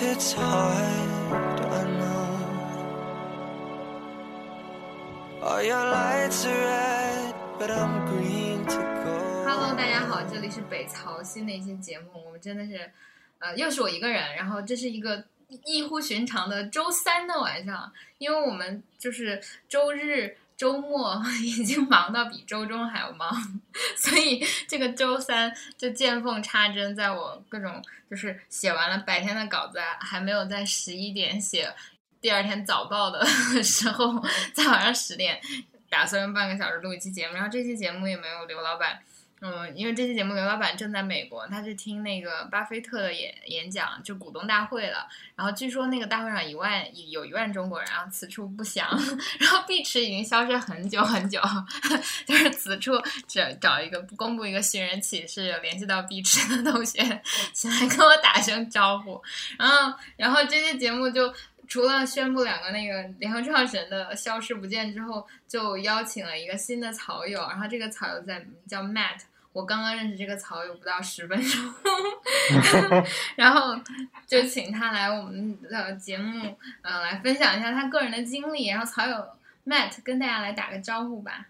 this time hello 大家好，这里是北曹新的一期节目，我们真的是，呃，又是我一个人，然后这是一个异乎寻常的周三的晚上，因为我们就是周日。周末 已经忙到比周中还要忙，所以这个周三就见缝插针，在我各种就是写完了白天的稿子，还没有在十一点写第二天早报的 时候，在晚上十点打算用半个小时录一期节目，然后这期节目也没有刘老板。嗯，因为这期节目刘老板正在美国，他去听那个巴菲特的演演讲，就股东大会了。然后据说那个大会上一万有一万中国人，然后此处不详。然后碧池已经消失很久很久，就是此处找找一个公布一个寻人启事，有联系到碧池的同学，请来跟我打声招呼。然后，然后这期节目就。除了宣布两个那个联合创始人的消失不见之后，就邀请了一个新的草友，然后这个草友在叫 Matt，我刚刚认识这个草友不到十分钟，然后就请他来我们的节目，呃，来分享一下他个人的经历，然后草友 Matt 跟大家来打个招呼吧。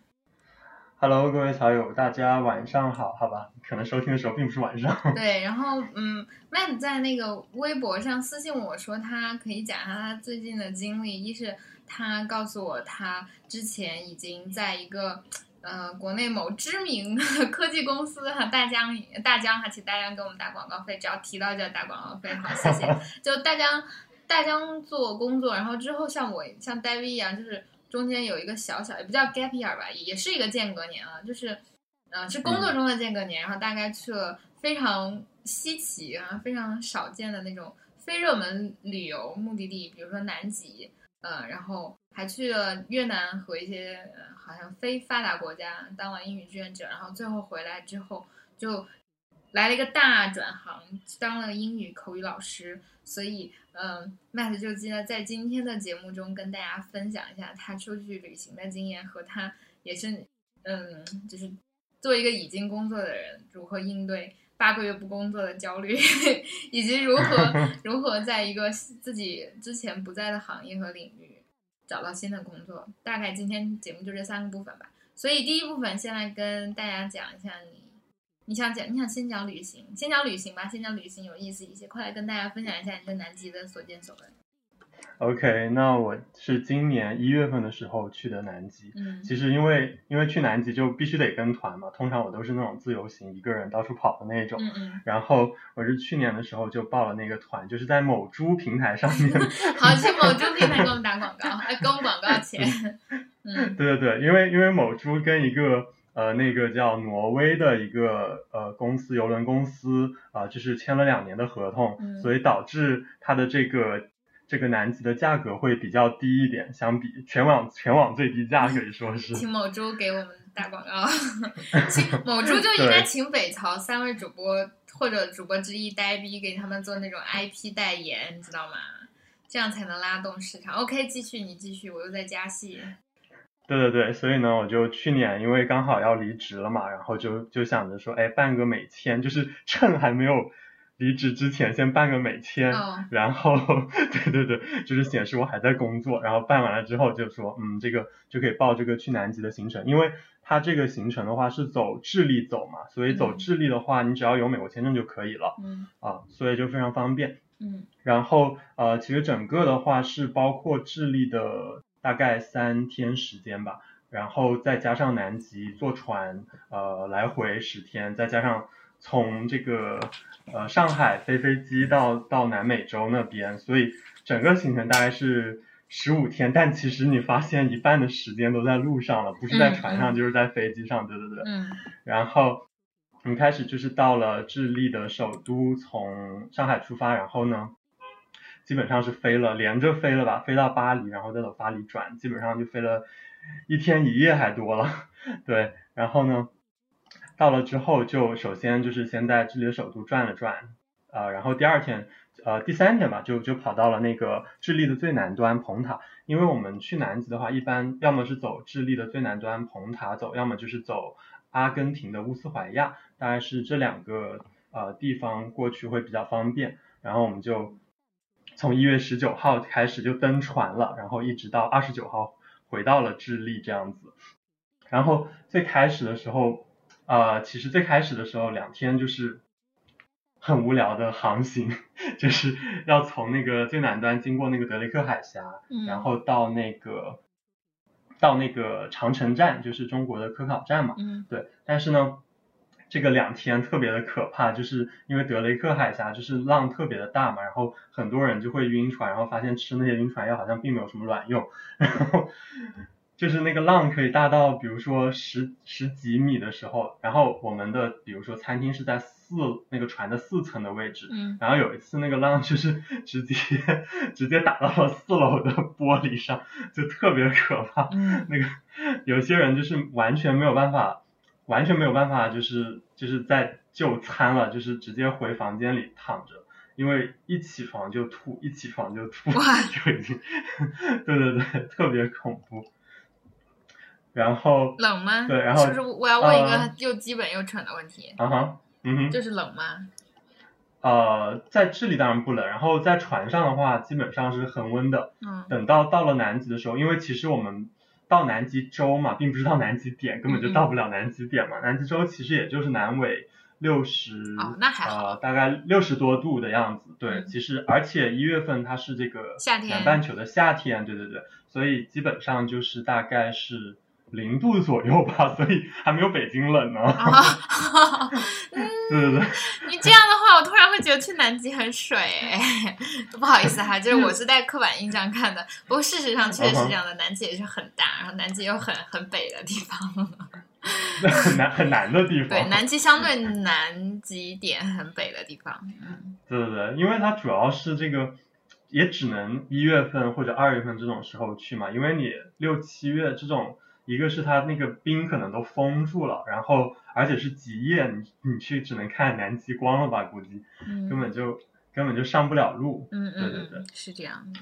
Hello，各位草友，大家晚上好，好吧？可能收听的时候并不是晚上。对，然后嗯，Matt 在那个微博上私信我说，他可以讲一下他最近的经历。一是他告诉我，他之前已经在一个呃国内某知名科技公司哈大疆大疆哈，请大疆给我们打广告费，只要提到就要打广告费，好，谢谢。就大疆大疆做工作，然后之后像我像 David 一样，就是。中间有一个小小也不叫 gap year 吧，也是一个间隔年啊，就是，嗯，是工作中的间隔年，然后大概去了非常稀奇啊、非常少见的那种非热门旅游目的地，比如说南极，呃，然后还去了越南和一些好像非发达国家当了英语志愿者，然后最后回来之后就来了一个大转行，当了英语口语老师。所以，嗯，Matt 就记得在今天的节目中跟大家分享一下他出去旅行的经验，和他也是，嗯，就是做一个已经工作的人，如何应对八个月不工作的焦虑，以及如何 如何在一个自己之前不在的行业和领域找到新的工作。大概今天节目就这三个部分吧。所以第一部分先来跟大家讲一下你。你想讲？你想先讲旅行？先讲旅行吧，先讲旅行有意思一些。快来跟大家分享一下你在南极的所见所闻。OK，那我是今年一月份的时候去的南极。嗯。其实因为因为去南极就必须得跟团嘛，通常我都是那种自由行，一个人到处跑的那种。嗯嗯。然后我是去年的时候就报了那个团，就是在某猪平台上面。好，去某猪平台给我们打广告，还给我们广告钱。嗯。对对对，因为因为某猪跟一个。呃，那个叫挪威的一个呃公司，邮轮公司啊，就是签了两年的合同，所以导致它的这个这个南极的价格会比较低一点，相比全网全网最低价可以说是。请某猪给我们打广告，请某猪就应该请北朝三位主播或者主播之一呆逼给他们做那种 IP 代言，你知道吗？这样才能拉动市场。OK，继续你继续，我又在加戏。对对对，所以呢，我就去年因为刚好要离职了嘛，然后就就想着说，哎，办个美签，就是趁还没有离职之前先办个美签，然后 对对对，就是显示我还在工作，然后办完了之后就说，嗯，这个就可以报这个去南极的行程，因为它这个行程的话是走智利走嘛，所以走智利的话，你只要有美国签证就可以了，嗯，啊，所以就非常方便，嗯，然后呃，其实整个的话是包括智利的。大概三天时间吧，然后再加上南极坐船，呃，来回十天，再加上从这个呃上海飞飞机到到南美洲那边，所以整个行程大概是十五天。但其实你发现一半的时间都在路上了，不是在船上就是在飞机上，对对对。嗯。然后我们开始就是到了智利的首都，从上海出发，然后呢？基本上是飞了，连着飞了吧，飞到巴黎，然后再从巴黎转，基本上就飞了一天一夜还多了。对，然后呢，到了之后就首先就是先在智利的首都转了转，呃，然后第二天，呃，第三天吧，就就跑到了那个智利的最南端蓬塔，因为我们去南极的话，一般要么是走智利的最南端蓬塔走，要么就是走阿根廷的乌斯怀亚，大概是这两个呃地方过去会比较方便，然后我们就。从一月十九号开始就登船了，然后一直到二十九号回到了智利这样子。然后最开始的时候，呃，其实最开始的时候两天就是很无聊的航行，就是要从那个最南端经过那个德雷克海峡，嗯然后到那个到那个长城站，就是中国的科考站嘛。嗯对，但是呢，这个两天特别的可怕，就是因为德雷克海峡就是浪特别的大嘛，然后很多人就会晕船，然后发现吃那些晕船药好像并没有什么卵用，然后就是那个浪可以大到比如说十十几米的时候，然后我们的比如说餐厅是在四那个船的四层的位置，嗯。然后有一次那个浪就是 直接直接打到了四楼的玻璃上，就特别可怕。嗯。那个有些人就是完全没有办法，完全没有办法，就是就是在就餐了，就是直接回房间里躺着，因为一起床就吐，一起床就吐，就已经，对对对，特别恐怖。然后，冷吗？对然后就是我要问一个呃又基本又蠢的问题？啊哈，嗯哼，就是冷吗？呃，在这里当然不冷，然后在船上的话，基本上是恒温的。嗯等到到了南极的时候，因为其实我们到南极洲嘛，并不是到南极点，根本就到不了南极点嘛。南极洲其实也就是南纬六十、哦那还好呃，大概六十多度的样子。对，嗯其实而且一月份它是这个南半球的夏天，对对对，所以基本上就是大概是零度左右吧，所以还没有北京冷呢。啊，对对对。你这样的话，我突然会觉得去南极很水哎，不好意思哈，就是我是带刻板印象看的，不过事实上确实是这样的，南极也是很大，然后南极有很很北的地方，很难很难的地方。对，南极相对南极点很北的地方，嗯对对对，因为它主要是这个，也只能一月份或者二月份这种时候去嘛，因为你六七月这种，一个是它那个冰可能都封住了，然后而且是极夜，你你去只能看南极光了吧，估计根嗯本就根本就上不了路。嗯对对对是这样，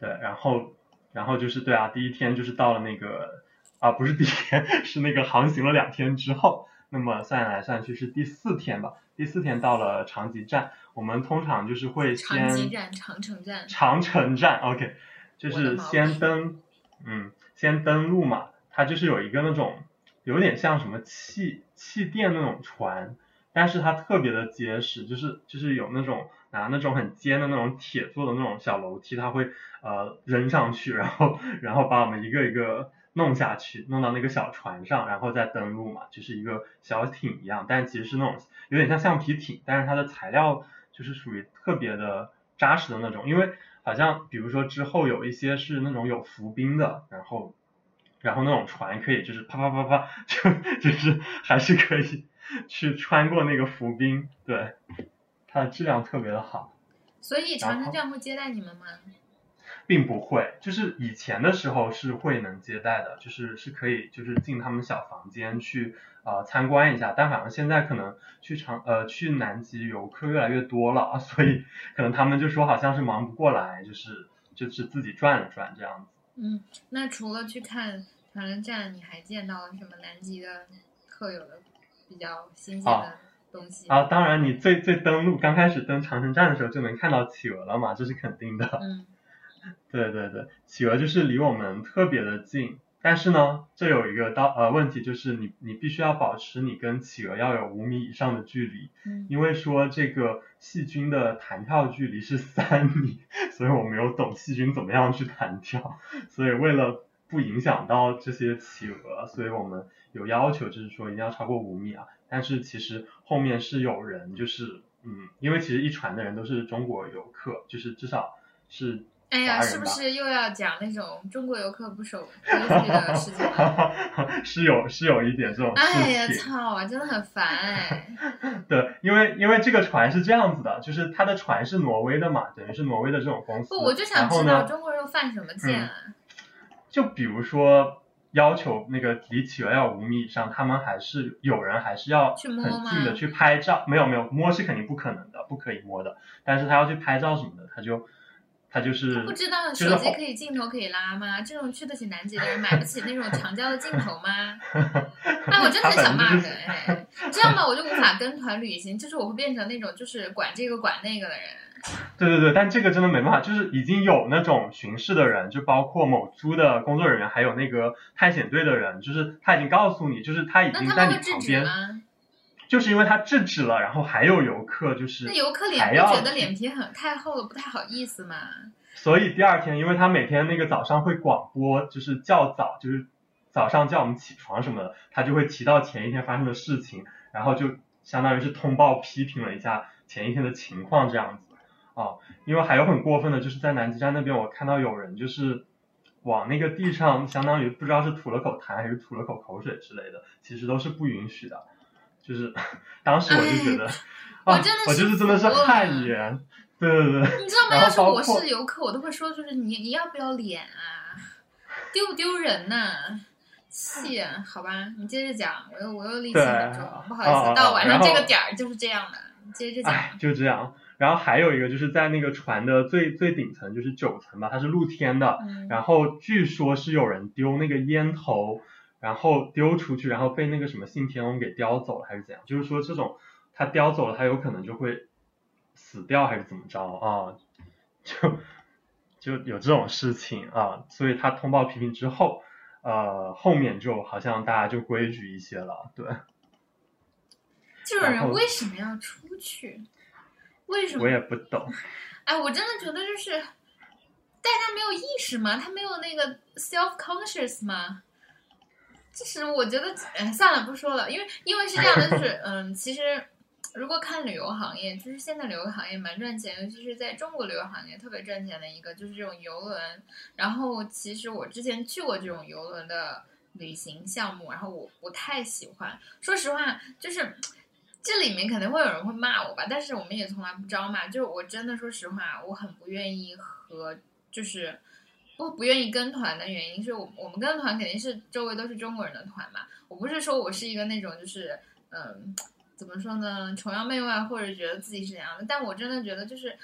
对，然后然后就是对啊，第一天就是到了那个啊，不是第一天，是那个航行了两天之后，那么算来算去是第四天吧。第四天到了长吉站，我们通常就是会先长吉站、长城站，长城站，OK，就是先登，嗯，先登陆嘛，它就是有一个那种有点像什么气气垫那种船，但是它特别的结实，就是就是有那种拿那种很尖的那种铁做的那种小楼梯，它会呃扔上去，然后然后把我们一个一个弄下去，弄到那个小船上，然后再登陆嘛，就是一个小艇一样，但其实是那种有点像橡皮艇，但是它的材料就是属于特别的扎实的那种，因为好像比如说之后有一些是那种有浮冰的，然后然后那种船可以就是啪啪啪啪，就就是还是可以去穿过那个浮冰，对，它的质量特别的好。所以长城站会接待你们吗？并不会，就是以前的时候是会能接待的，就是是可以就是进他们小房间去呃参观一下，但好像现在可能去长呃去南极游客越来越多了，所以可能他们就说好像是忙不过来，就是就是自己转了转这样子。嗯，那除了去看长城站，你还见到了什么南极的特有的比较新鲜的东西？啊，当然你最最登陆刚开始登长城站的时候就能看到企鹅了嘛，这是肯定的。嗯 对对对，企鹅就是离我们特别的近，但是呢，这有一个到呃问题，就是你你必须要保持你跟企鹅要有五米以上的距离，嗯。因为说这个细菌的弹跳距离是三米，所以我没有懂细菌怎么样去弹跳，所以为了不影响到这些企鹅，所以我们有要求，就是说一定要超过五米啊。但是其实后面是有人，就是嗯，因为其实一船的人都是中国游客，就是至少是哎呀，是不是又要讲那种中国游客不守规矩的事情了？是有是有一点这种哎呀，操啊，真的很烦哎！对，因为因为这个船是这样子的，就是它的船是挪威的嘛，等于是挪威的这种公司。不，我就想知道，中国人又犯什么贱啊？就比如说要求那个离企鹅要五米以上，他们还是有人还是要去摸吗很近的去拍照，没有没有摸是肯定不可能的，不可以摸的，但是他要去拍照什么的，他就他就是不知道手机可以镜头可以拉吗？这种去得起南极的人买不起那种长焦的镜头吗？哎，我真的很想骂人 哎！这样吧，我就无法跟团旅行，就是我会变成那种就是管这个管那个的人。对对对，但这个真的没办法，就是已经有那种巡视的人，就包括某猪的工作人员，还有那个探险队的人，就是他已经告诉你，就是他已经在他们会制你旁边，止吗？就是因为他制止了，然后还有游客就是那游客脸不觉得脸皮很太厚了，不太好意思嘛？所以第二天，因为他每天那个早上会广播，就是较早，就是早上叫我们起床什么的，他就会提到前一天发生的事情，然后就相当于是通报批评了一下前一天的情况这样子哦。因为还有很过分的，就是在南极站那边，我看到有人就是往那个地上，相当于不知道是吐了口痰还是吐了口口水之类的，其实都是不允许的。就是 当时我就觉得，啊我真的，是我就是真的是汗颜，对对对。你知道吗？要是我是游客，我都会说，就是你你要不要脸啊？丢不丢人呐、气啊！好吧，你接着讲，我又我又力气对很重，不好意思，到晚上这个点儿就是这样的，你接着讲哎，。就这样。然后还有一个就是在那个船的最最顶层，就是九层吧，它是露天的。嗯，然后据说是有人丢那个烟头，然后丢出去，然后被那个什么信天翁给叼走了，还是怎样？就是说这种他叼走了，他有可能就会死掉，还是怎么着啊？就就有这种事情啊，所以他通报批评之后，呃，后面就好像大家就规矩一些了，对。这种人为什么要出去？为什么我？也不懂，哎，我真的觉得就是大家没有意识吗？他没有那个 self conscious 吗？其实我觉得，嗯，算了，不说了，因为因为是这样的，就是嗯，其实如果看旅游行业，就是现在旅游行业蛮赚钱，尤其是在中国旅游行业特别赚钱的一个，就是这种游轮。然后其实我之前去过这种游轮的旅行项目，然后我不太喜欢，说实话，就是。这里面可能会有人会骂我吧，但是我们也从来不招骂。就是我真的说实话，我很不愿意和就是不不愿意跟团的原因是我我们跟团肯定是周围都是中国人的团嘛。我不是说我是一个那种就是嗯怎么说呢崇洋媚外或者觉得自己是怎样的，但我真的觉得就是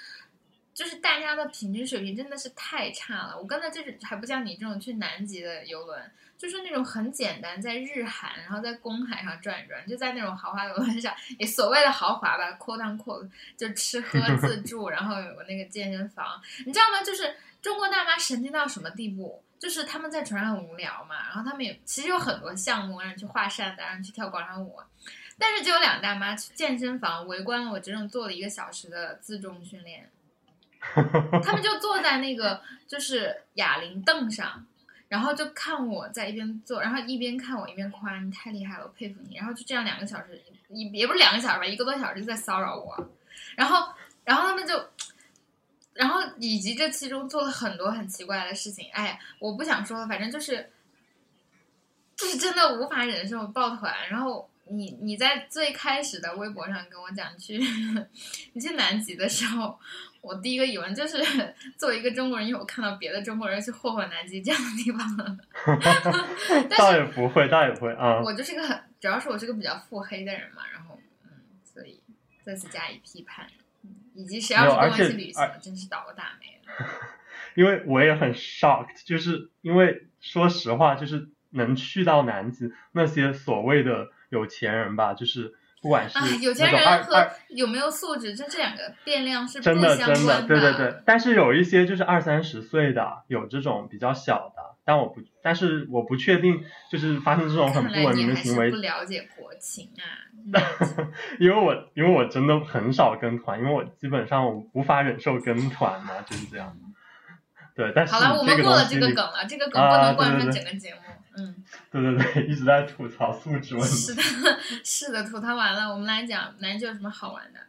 就是大家的平均水平真的是太差了。我跟的就是还不像你这种去南极的游轮。就是那种很简单，在日韩，然后在公海上转一转，就在那种豪华游轮上，也所谓的豪华吧，quote unquote，就吃喝自助，然后有个那个健身房，你知道吗？就是中国大妈神经到什么地步？就是他们在船上很无聊嘛，然后他们也其实有很多项目，让你去画扇子，让你去跳广场舞，但是就有两大妈去健身房围观了我整整做了一个小时的自重训练，他们就坐在那个就是哑铃凳上。然后就看我在一边做，然后一边看我一边夸你太厉害了，我佩服你。然后就这样两个小时，也也不是两个小时吧，一个多小时就在骚扰我。然后，然后他们就，然后以及这其中做了很多很奇怪的事情。哎，我不想说了，反正就是，就是真的无法忍受抱团。然后你你在最开始的微博上跟我讲去 你去南极的时候。我第一个疑问就是，作为一个中国人，因为我看到别的中国人去霍霍南极这样的地方，倒也不会，倒也不会啊。我就是个很，主要是我是个比较腹黑的人嘛，然后嗯，所以再次加以批判，以及谁要是跟我一起旅行，真是倒了大霉了。因为我也很 shocked，就是因为说实话，就是能去到南极那些所谓的有钱人吧，就是。不管是啊，有钱人和有没有素质，这这两个变量是真的真的，对对对。但是有一些就是二三十岁的，有这种比较小的，但我不，但是我不确定，就是发生这种很不文明的行为。不了解国情啊。因为我因为我真的很少跟团，因为我基本上我无法忍受跟团嘛，就是这样。对，但是好了，我们过了这个梗了，这个梗不能贯穿整个节目。嗯，对对对，一直在吐槽素质问题。是的，是的，吐槽完了，我们来讲南极有什么好玩的。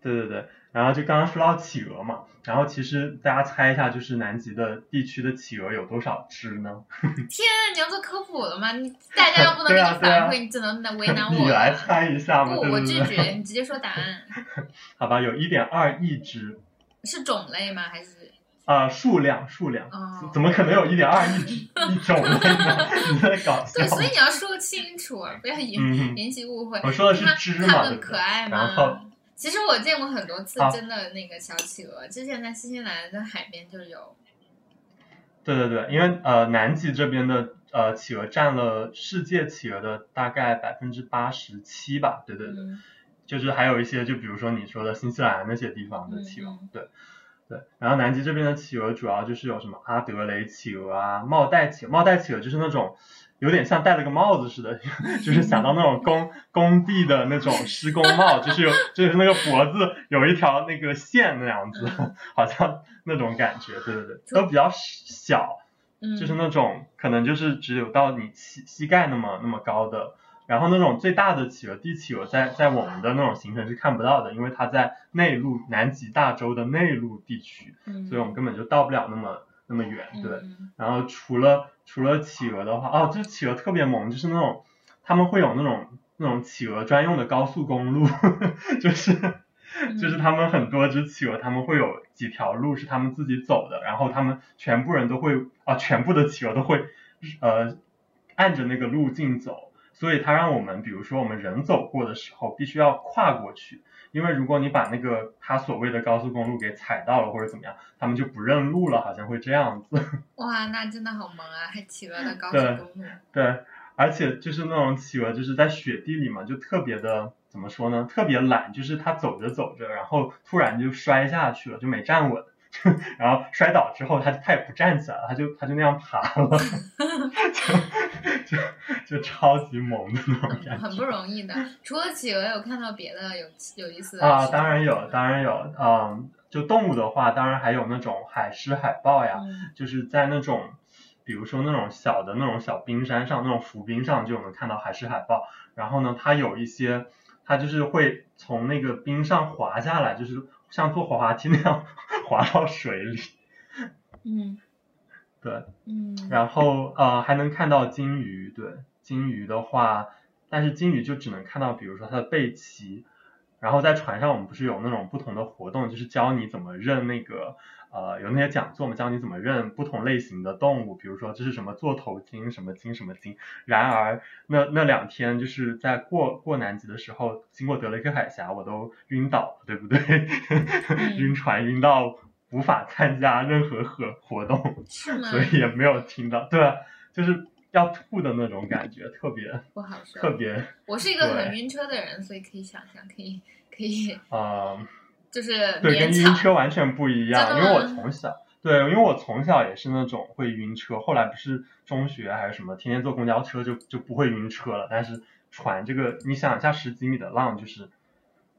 对对对，然后就刚刚说到企鹅嘛，然后其实大家猜一下，就是南极的地区的企鹅有多少只呢？天啊，你要做科普了吗？你大家又不能给你反馈，啊、你只能为难我。你来猜一下嘛。不，我拒绝，你直接说答案。好吧，有一点二亿只。是种类吗？还是？啊、呃，数量数量、哦，怎么可能有一点二亿只 一种呢？你在 搞笑？对，所以你要说清楚，不要引、嗯、引起误会。我说的是芝麻，它们可爱吗？然后，其实我见过很多次真的那个小企鹅，之前在新西兰的海边就有。对对对，因为呃，南极这边的呃企鹅占了世界企鹅的大概百分之八十七吧，对对对。嗯就是还有一些就比如说你说的新西兰那些地方的嗯企鹅，嗯对。对，然后南极这边的企鹅主要就是有什么阿德雷企鹅啊、帽带企鹅，帽带企鹅就是那种有点像戴了个帽子似的，就是想到那种工工地的那种施工帽，就是有就是那个脖子有一条那个线那样子，嗯好像那种感觉，对对对，都比较小，嗯，就是那种可能就是只有到你膝膝盖那么那么高的，然后那种最大的企鹅地企鹅在在我们的那种行程是看不到的，因为它在内陆南极大洲的内陆地区，嗯，所以我们根本就到不了那么那么远，对。嗯然后除了除了企鹅的话，哦，这企鹅特别萌，就是那种他们会有那种那种企鹅专用的高速公路，呵 呵就是嗯。就是他们很多只企鹅，他们会有几条路是他们自己走的，然后他们全部人都会啊，全部的企鹅都会呃按着那个路径走，所以它让我们比如说我们人走过的时候必须要跨过去。因为如果你把那个它所谓的高速公路给踩到了或者怎么样，他们就不认路了，好像会这样子。哇，那真的好萌啊，还企鹅的高速对公路，对，而且就是那种企鹅，就是在雪地里嘛，就特别的怎么说呢？特别懒，就是它走着走着，然后突然就摔下去了，就没站稳，然后摔倒之后，它它也不站起来了，它就它就那样爬了，就就 就超级萌的那种感觉很不。容易的。除了企鹅，有看到别的有有意思的啊，当然有，当然有，嗯，就动物的话，当然还有那种海狮、海豹呀，嗯就是在那种，比如说那种小的那种小冰山上，那种浮冰上就能看到海狮、海豹。然后呢，它有一些，它就是会从那个冰上滑下来，就是像坐滑滑梯那样 滑到水里。嗯对，嗯，然后呃还能看到金鱼，对，金鱼的话，但是金鱼就只能看到，比如说它的背鳍。然后在船上，我们不是有那种不同的活动，就是教你怎么认那个呃，有那些讲座嘛，教你怎么认不同类型的动物，比如说这是什么座头鲸，什么鲸，什么鲸。然而那那两天就是在过过南极的时候，经过德雷克海峡，我都晕倒了，对不对？晕船晕到无法参加任何活活动，是吗？所以也没有听到，对啊，就是要吐的那种感觉，特别不好受。特别我是一个很晕车的人，所以可以想象，可以可以，啊。就是对，跟晕。车完全不一样，因为我从小，对，因为我从小也是那种会晕车，后来不是中学还是什么，天天坐公交车就就不会晕车了，但是船这个，你想一下十几米的浪就是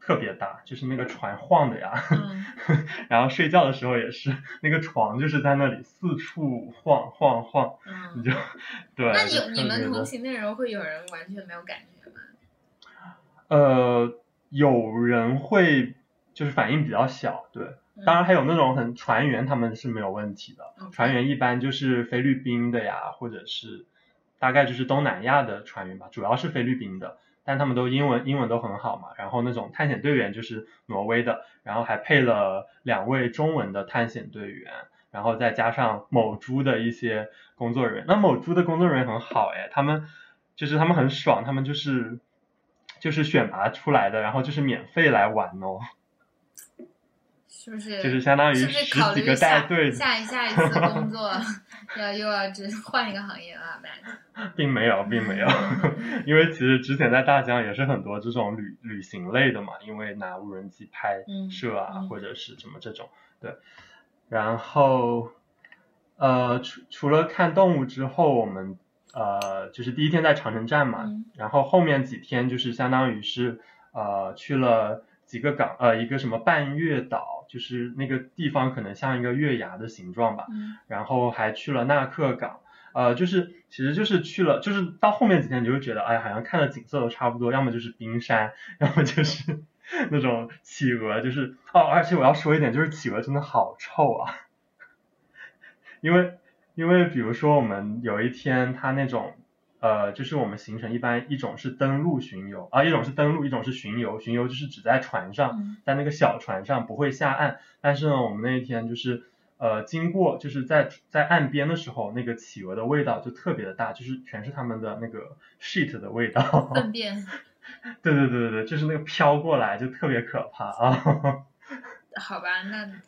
特别大，就是那个船晃的呀，嗯 然后睡觉的时候也是，那个床就是在那里四处晃晃晃，你嗯。就对，那就你你们同行的人会有人完全没有感觉吗？呃，有人会就是反应比较小，对。嗯当然还有那种很船员，他们是没有问题的。船员一般就是菲律宾的呀，或者是大概就是东南亚的船员吧，主要是菲律宾的，但他们都英文英文都很好嘛。然后那种探险队员就是挪威的，然后还配了两位中文的探险队员，然后再加上某猪的一些工作人员。那某猪的工作人员很好哎，他们就是他们很爽，他们就是就是选拔出来的，然后就是免费来玩哦。是不是？就是相当于十几个带队下一下一次工作 要又要只换一个行业了，Matt？并没有，并没有，因为其实之前在大疆也是很多这种旅旅行类的嘛，因为拿无人机拍嗯摄啊，嗯或者是什么这种，对。然后，呃，除除了看动物之后，我们呃就是第一天在长城站嘛，嗯然后后面几天就是相当于是呃去了几个港，呃一个什么半月岛，就是那个地方可能像一个月牙的形状吧，嗯然后还去了纳克港，呃，就是其实就是去了，就是到后面几天你就会觉得，哎，好像看的景色都差不多，要么就是冰山，要么就是 那种企鹅，就是哦，而且我要说一点，就是企鹅真的好臭啊，因为因为比如说我们有一天它那种。呃，就是我们行程一般一种是登陆巡游啊，一种是登陆，一种是巡游。巡游就是只在船上，嗯在那个小船上不会下岸。但是呢，我们那一天就是呃经过就是在在岸边的时候，那个企鹅的味道就特别的大，就是全是他们的那个 shit 的味道。粪便。对对对对对，就是那个飘过来就特别可怕啊。好吧，那嗯，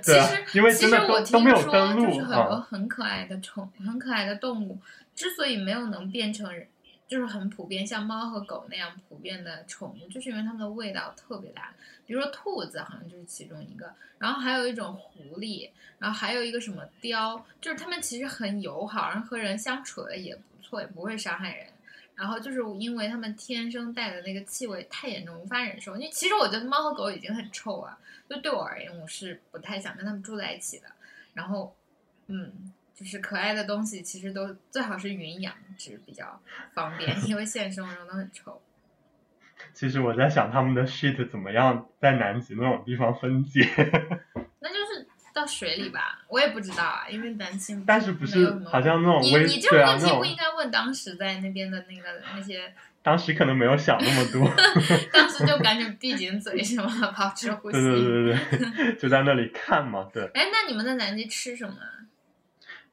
其实因为真其实我的都都没有听说就是很多啊很可爱的宠、很可爱的动物，之所以没有能变成人，就是很普遍，像猫和狗那样普遍的宠物，就是因为它们的味道特别大。比如说兔子，好像就是其中一个，然后还有一种狐狸，然后还有一个什么雕，就是它们其实很友好，然后和人相处的也不错，也不会伤害人。然后就是因为它们天生带的那个气味太严重，无法忍受。因为其实我觉得猫和狗已经很臭了，就对我而言，我是不太想跟它们住在一起的。然后，嗯。就是可爱的东西，其实都最好是云养殖比较方便，因为现实生活中都很臭。其实我在想，他们的 shit 怎么样在南极那种地方分解？那就是到水里吧，我也不知道啊，因为南极。但是不是好像那种微你你这个问题不应该问当时在那边的那个那些。当时可能没有想那么多。当时就赶紧闭紧嘴什么？保持呼吸。对对对对对，就在那里看嘛，对。哎，那你们在南极吃什么？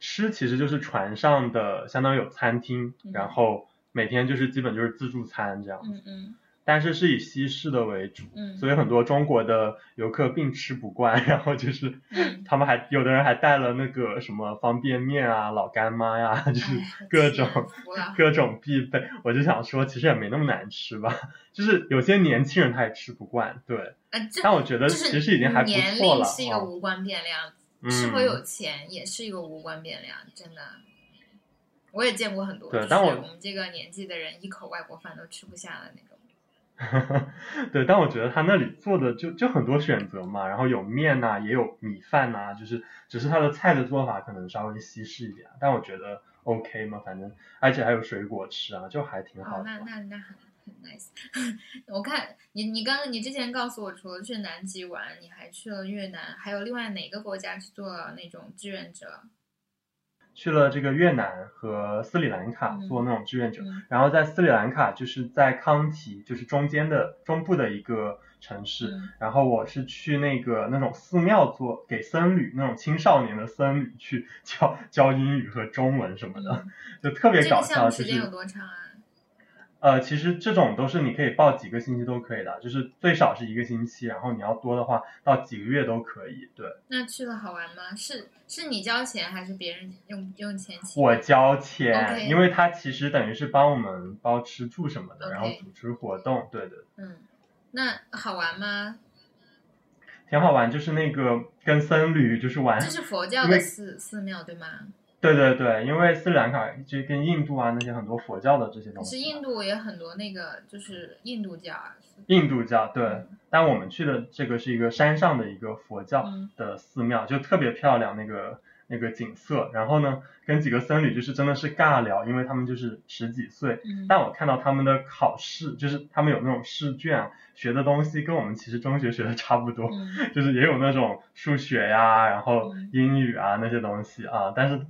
吃其实就是船上的，相当于有餐厅，然后每天就是基本就是自助餐这样子。嗯嗯。但是是以西式的为主，嗯。所以很多中国的游客并吃不惯，然后就是，他们还有的人还带了那个什么方便面啊、老干妈呀，就是各种 各种必备。我就想说，其实也没那么难吃吧，就是有些年轻人他也吃不惯，对。但我觉得其实已经还不错了。是一个无关变量。是否有钱也是一个无关变量，真的。我也见过很多，对，但我我们这个年纪的人一口外国饭都吃不下的那种。对，但我觉得他那里做的就就很多选择嘛，然后有面呐，也有米饭呐，就是只是他的菜的做法可能稍微西式一点，但我觉得 OK 嘛，反正而且还有水果吃啊，就还挺好的。那那那很。很 nice，我看你，你刚刚你之前告诉我，除了去南极玩，你还去了越南，还有另外哪个国家去做了那种志愿者？去了这个越南和斯里兰卡做那种志愿者，然后在斯里兰卡就是在康提，就是中间的中部的一个城市，然后我是去那个那种寺庙做给僧侣那种青少年的僧侣去教教英语和中文什么的，就特别搞笑。时间有多长啊？呃，其实这种都是你可以报几个星期都可以的，就是最少是一个星期，然后你要多的话到几个月都可以。对。那去了好玩吗？是是你交钱还是别人用用钱请？我交钱，因为他其实等于是帮我们包吃住什么的，然后组织活动。对的。嗯，那好玩吗？挺好玩，就是那个跟僧侣就是玩。这是佛教的寺寺庙对吗？对对对，因为斯里兰卡就跟印度啊那些很多佛教的这些东西。其实印度也很多那个就是印度教啊。印度教对，但我们去的这个是一个山上的一个佛教的寺庙，就特别漂亮那个那个景色。然后呢，跟几个僧侣就是真的是尬聊，因为他们就是十几岁，但我看到他们的考试，就是他们有那种试卷，学的东西跟我们其实中学学的差不多，就是也有那种数学呀，然后英语啊那些东西啊，但是。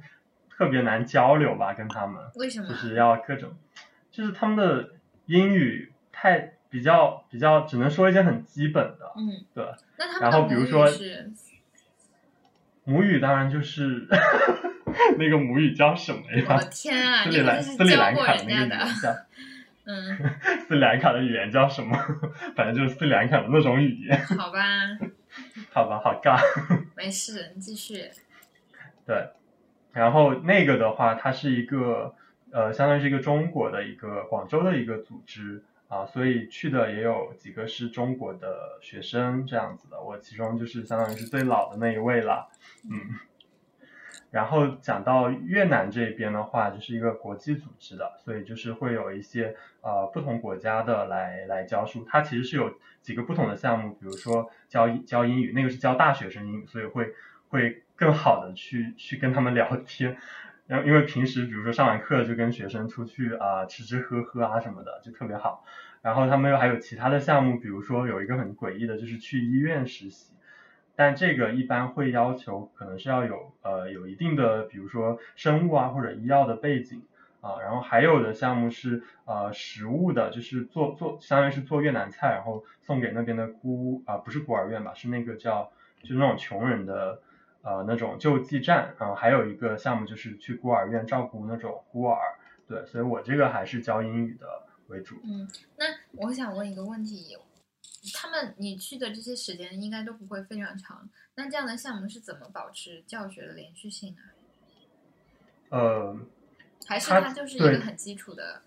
特别难交流吧，跟他们，为什么？就是要各种，就是他们的英语太比较比较，只能说一些很基本的，嗯，对。那他们然后比如说，母语当然就是 那个母语叫什么呀？我的天啊！斯里兰斯里兰卡的那个语言叫，嗯，斯里兰卡的语言叫什么？反正就是斯里兰卡的那种语言。好吧。好吧，好尬。没事，你继续。对。然后那个的话，它是一个呃，相当于是一个中国的一个广州的一个组织啊，所以去的也有几个是中国的学生这样子的，我其中就是相当于是最老的那一位了，嗯。然后讲到越南这边的话，就是一个国际组织的，所以就是会有一些呃不同国家的来来教书，它其实是有几个不同的项目，比如说教教英语，那个是教大学生英语，所以会会。更好的去去跟他们聊天，然后因为平时比如说上完课就跟学生出去啊吃吃喝喝啊什么的就特别好，然后他们又还有其他的项目，比如说有一个很诡异的就是去医院实习，但这个一般会要求可能是要有呃有一定的比如说生物啊或者医药的背景啊，然后还有的项目是呃食物的，就是做做相当于是做越南菜，然后送给那边的孤啊不是孤儿院吧，是那个叫就那种穷人的。呃，那种救济站，嗯，还有一个项目就是去孤儿院照顾那种孤儿，对，所以我这个还是教英语的为主。嗯，那我想问一个问题，他们你去的这些时间应该都不会非常长，那这样的项目是怎么保持教学的连续性啊？呃，还是它就是一个很基础的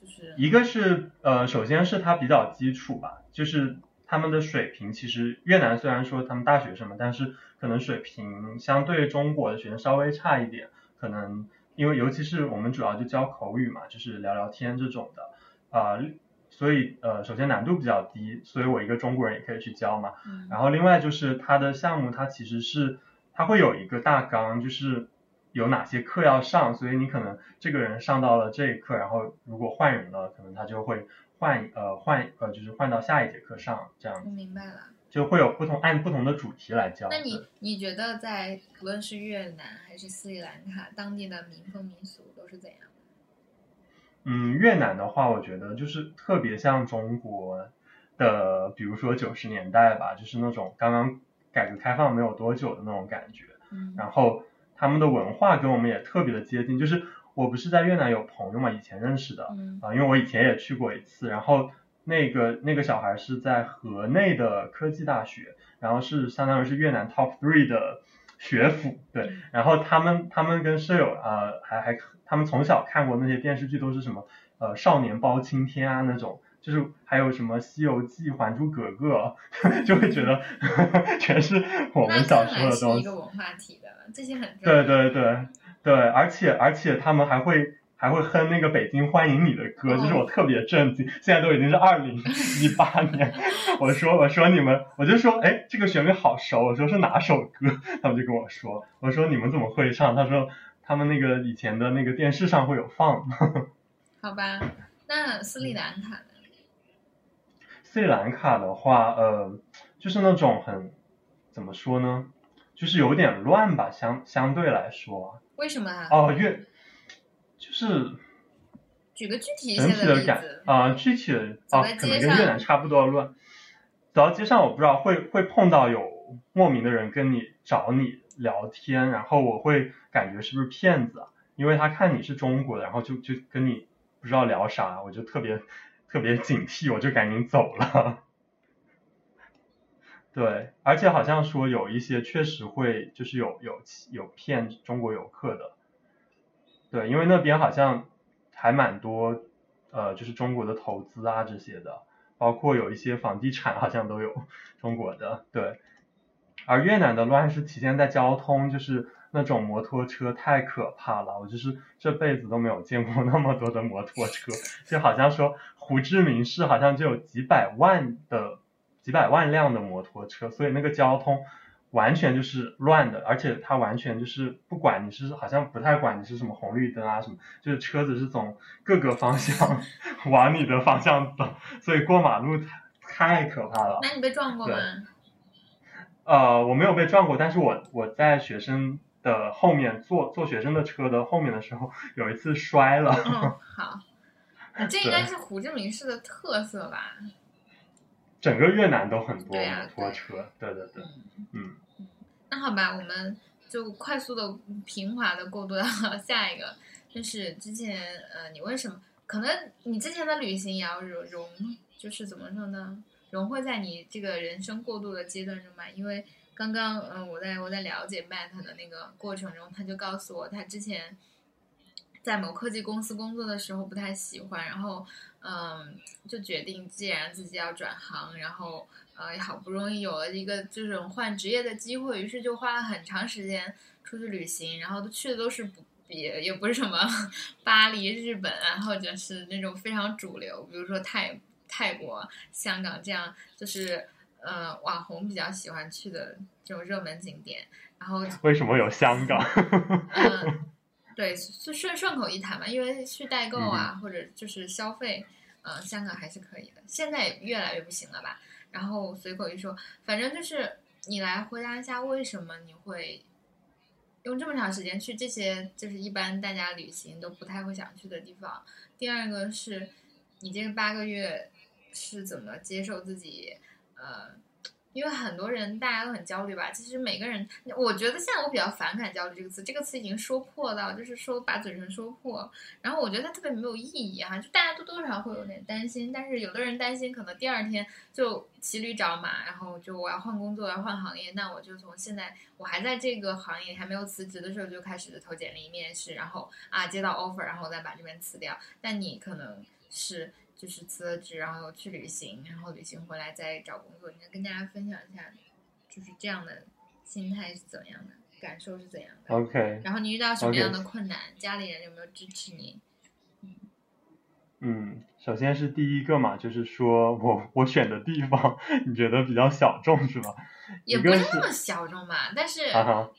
就是一个是呃，首先是它比较基础吧，就是他们的水平其实越南虽然说他们大学生嘛，但是可能水平相对中国的学生稍微差一点，可能因为尤其是我们主要就教口语嘛，就是聊聊天这种的，啊、所以呃，首先难度比较低，所以我一个中国人也可以去教嘛。嗯然后另外就是它的项目，它其实是它会有一个大纲，就是有哪些课要上，所以你可能这个人上到了这一课，然后如果换人了，可能他就会换呃换呃就是换到下一节课上，这样我明白了。就会有不同按不同的主题来教。那你你觉得在无论是越南还是斯里兰卡，当地的民风民俗都是怎样的？嗯，越南的话，我觉得就是特别像中国的，比如说九十年代吧，就是那种刚刚改革开放没有多久的那种感觉。嗯然后他们的文化跟我们也特别的接近。就是我不是在越南有朋友嘛，以前认识的啊、嗯因为我以前也去过一次。然后那个那个小孩是在河内的科技大学，然后是相当于是越南 top three 的学府，对嗯。然后他们他们跟舍友啊、呃还还他们从小看过那些电视剧，都是什么呃少年包青天啊那种。就是还有什么《西游记》《还珠格格》，就会觉得 全是我们小时候的东西一个。文化体的，这些很重对。对对对，而且而且他们还会还会哼那个《北京欢迎你》的歌，就是我特别震惊。现在都已经是二零一八年，我说我说你们，我就说哎这个旋律好熟，我说是哪首歌？他们就跟我说，我说你们怎么会唱？他说他们那个以前的那个电视上会有放。好吧，那斯里兰卡呢？斯里兰卡的话，呃，就是那种很怎么说呢，就是有点乱吧，相相对来说。为什么啊？哦，越就是举个具体一整些体的感例子。啊、具体的走啊，可能跟越南差不多乱。走到街上，我不知道会会碰到有莫名的人跟你找你聊天，然后我会感觉是不是骗子啊？因为他看你是中国的，然后就就跟你不知道聊啥，我就特别特别警惕，我就赶紧走了。对，而且好像说有一些确实会就是有有有骗中国游客的，对，因为那边好像还蛮多呃，就是中国的投资啊这些的，包括有一些房地产好像都有中国的，对。而越南的乱是体现在交通，就是那种摩托车太可怕了，我就是这辈子都没有见过那么多的摩托车，就好像说胡志明市好像就有几百万的几百万辆的摩托车，所以那个交通完全就是乱的，而且它完全就是不管你是好像不太管你是什么红绿灯啊什么，就是车子是从各个方向 往你的方向走，所以过马路太太可怕了。那你被撞过吗？呃，我没有被撞过，但是我我在学生的后面坐坐学生的车的后面的时候，有一次摔了。嗯，好。啊这应该是胡志明市的特色吧？整个越南都很多摩托车，对。对对，嗯，那好吧，我们就快速的、平滑的过渡到下一个，就是之前呃，你为什么可能你之前的旅行也要融融，就是怎么说呢？融汇在你这个人生过渡的阶段中吧，因为刚刚嗯、呃我在我在了解 Matt 的那个过程中，他就告诉我，他之前在某科技公司工作的时候不太喜欢，然后嗯，就决定既然自己要转行，然后呃，好不容易有了一个这种换职业的机会，于是就花了很长时间出去旅行，然后都去的都是不也也不是什么巴黎、日本啊，或者是那种非常主流，比如说泰泰国、香港这样，就是呃网红比较喜欢去的这种热门景点，然后为什么有香港？嗯，对，就顺顺口一谈嘛，因为去代购啊，或者就是消费，呃，香港还是可以的，现在也越来越不行了吧？然后随口一说，反正就是你来回答一下，为什么你会用这么长时间去这些就是一般大家旅行都不太会想去的地方？第二个是你这八个月是怎么接受自己呃？因为很多人大家都很焦虑吧，其实每个人，我觉得现在我比较反感“焦虑”这个词，这个词已经说破到就是说把嘴唇说破，然后我觉得它特别没有意义哈、就大家都多少会有点担心，但是有的人担心可能第二天就骑驴找马，然后就我要换工作要换行业，那我就从现在我还在这个行业还没有辞职的时候就开始投简历面试，然后啊接到 offer，然后再把这边辞掉，但你可能是就是辞了职，然后去旅行，然后旅行回来再找工作。你能跟大家分享一下，就是这样的心态是怎样的，感受是怎样的？OK，然后你遇到什么样的困难家里人有没有支持你？嗯，首先是第一个嘛，就是说我我选的地方 你觉得比较小众是吧？也不是那么小众吧，但是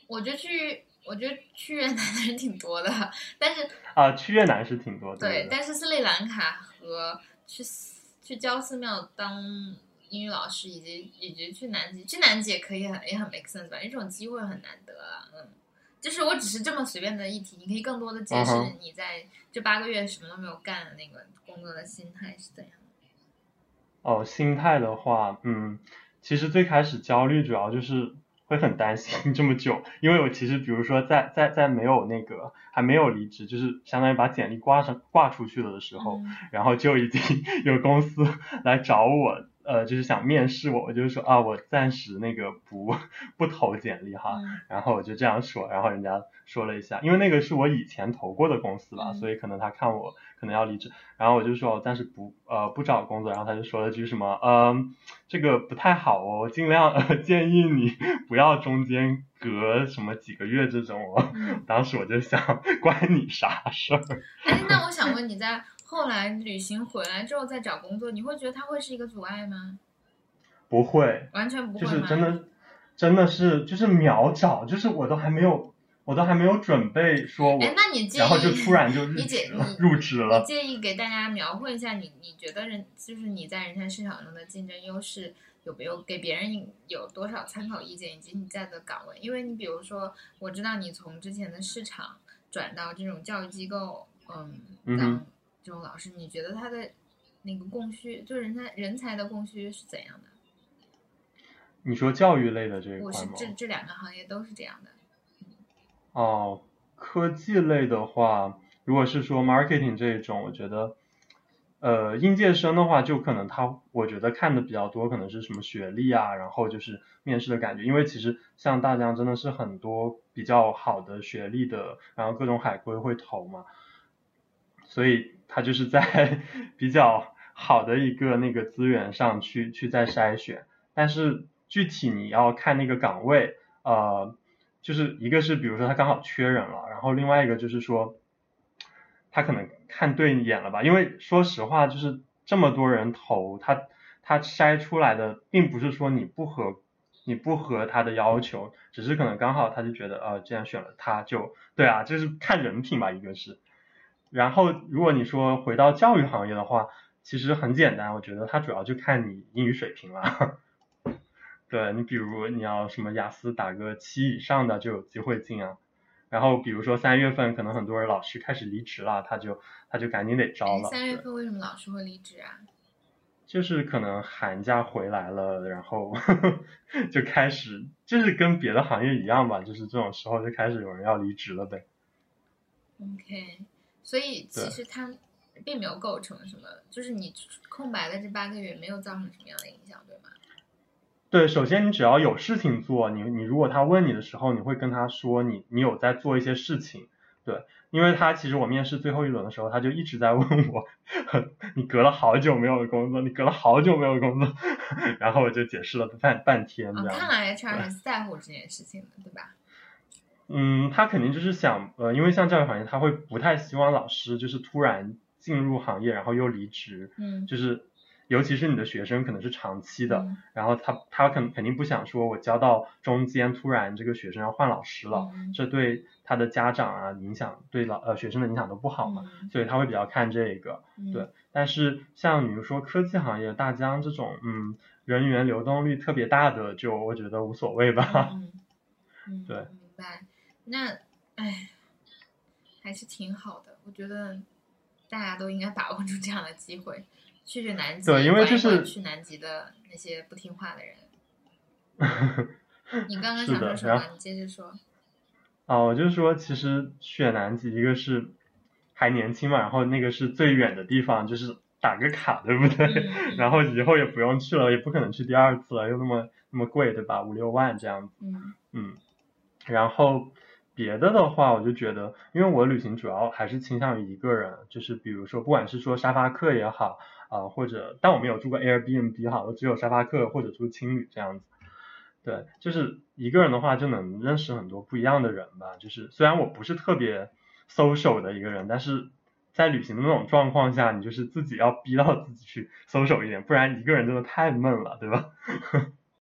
我觉得去，我觉得去越南的人挺多的，但是啊，去越南是挺多的，对但是斯里兰卡和去寺去教寺庙当英语老师，以及以及去南极，去南极也可以很也很 make sense 吧，因为这种机会很难得啊，嗯，就是我只是这么随便的一提，你可以更多的解释你在这八个月什么都没有干的那个工作的心态是怎样的。哦，心态的话，嗯，其实最开始焦虑主要就是会很担心 这么久，因为我其实比如说在在在没有那个还没有离职，就是相当于把简历挂上挂出去了的时候，嗯。然后就已经 有公司来找我，呃，就是想面试我，我就说啊，我暂时那个不不投简历哈，嗯然后我就这样说，然后人家说了一下，因为那个是我以前投过的公司吧，嗯所以可能他看我可能要离职，然后我就说我暂时不呃不找工作，然后他就说了句什么，嗯、这个不太好哦，尽量、呃、建议你 不要中间隔什么几个月这种哦。嗯，当时我就想，关你啥事儿？哎，那我想问你在后来旅行回来之后再找工作，你会觉得它会是一个阻碍吗？不会，完全不会？就是真的，真的是就是秒找，就是我都还没有，我都还没有准备说我哎，，那你介意？然后就突然就入职了入职了你。介意给大家描绘一下你你觉得人就是你在人才市场中的竞争优势有没有给别人有多少参考意见，以及你在的岗位？因为你比如说，我知道你从之前的市场转到这种教育机构，嗯，当这种老师，你觉得他的那个供需，就是人才人才的供需是怎样的？你说教育类的这一我块吗？是这这两个行业都是这样的。哦，科技类的话，如果是说 marketing 这一种，我觉得，呃，应届生的话，就可能他，我觉得看的比较多，可能是什么学历啊，然后就是面试的感觉，因为其实像大疆真的是很多比较好的学历的，然后各种海归会投嘛，所以他就是在 比较好的一个那个资源上去去再筛选，但是具体你要看那个岗位，呃。就是一个是比如说他刚好缺人了，然后另外一个就是说他可能看对眼了吧，因为说实话就是这么多人投他，他筛出来的并不是说你不合你不合他的要求，只是可能刚好他就觉得呃既然选了他就对啊，就是看人品吧，一个是，然后如果你说回到教育行业的话，其实很简单，我觉得它主要就看你英语水平了。对你，比如你要什么雅思打个七以上的就有机会进啊。然后比如说三月份可能很多人老师开始离职了，他就他就赶紧得招哎，了。三月份为什么老师会离职啊？就是可能寒假回来了，然后 就开始就是跟别的行业一样吧，就是这种时候就开始有人要离职了呗。OK，所以其实它并没有构成什么，就是你空白的这八个月没有造成什么样的影响，对吗？对，首先你只要有事情做，你你如果他问你的时候，你会跟他说你你有在做一些事情，对，因为他其实我面试最后一轮的时候，他就一直在问我，你隔了好久没有工作，你隔了好久没有工作，然后我就解释了半半天这哦，看来 HR 对还是在乎这件事情的，对吧？嗯，他肯定就是想，呃，因为像教育行业，他会不太希望老师就是突然进入行业，然后又离职，嗯，就是尤其是你的学生可能是长期的，嗯。然后他他肯肯定不想说我教到中间突然这个学生要换老师了，嗯。这对他的家长啊影响，对老呃学生的影响都不好嘛，嗯。所以他会比较看这个。嗯。对。但是像比如说科技行业，大疆这种嗯人员流动率特别大的，就我觉得无所谓吧。嗯嗯，对。明白。那哎，还是挺好的，我觉得大家都应该把握住这样的机会，去去南极，对因为就是去南极的那些不听话的人。你刚刚想说什么？你接着说。哦，我就说其实去南极一个是还年轻嘛，然后那个是最远的地方，就是打个卡，对不对？然后以后也不用去了，也不可能去第二次了，又那么那么贵，对吧？五六万这样子。嗯嗯，然后别的的话，我就觉得，因为我旅行主要还是倾向于一个人，就是比如说，不管是说沙发客也好，啊、或者，但我没有住过 Airbnb 哈，我只有沙发客或者住青旅这样子。对，就是一个人的话就能认识很多不一样的人吧。就是虽然我不是特别 social 的一个人，但是在旅行的那种状况下，你就是自己要逼到自己去 social 一点，不然一个人真的太闷了，对吧？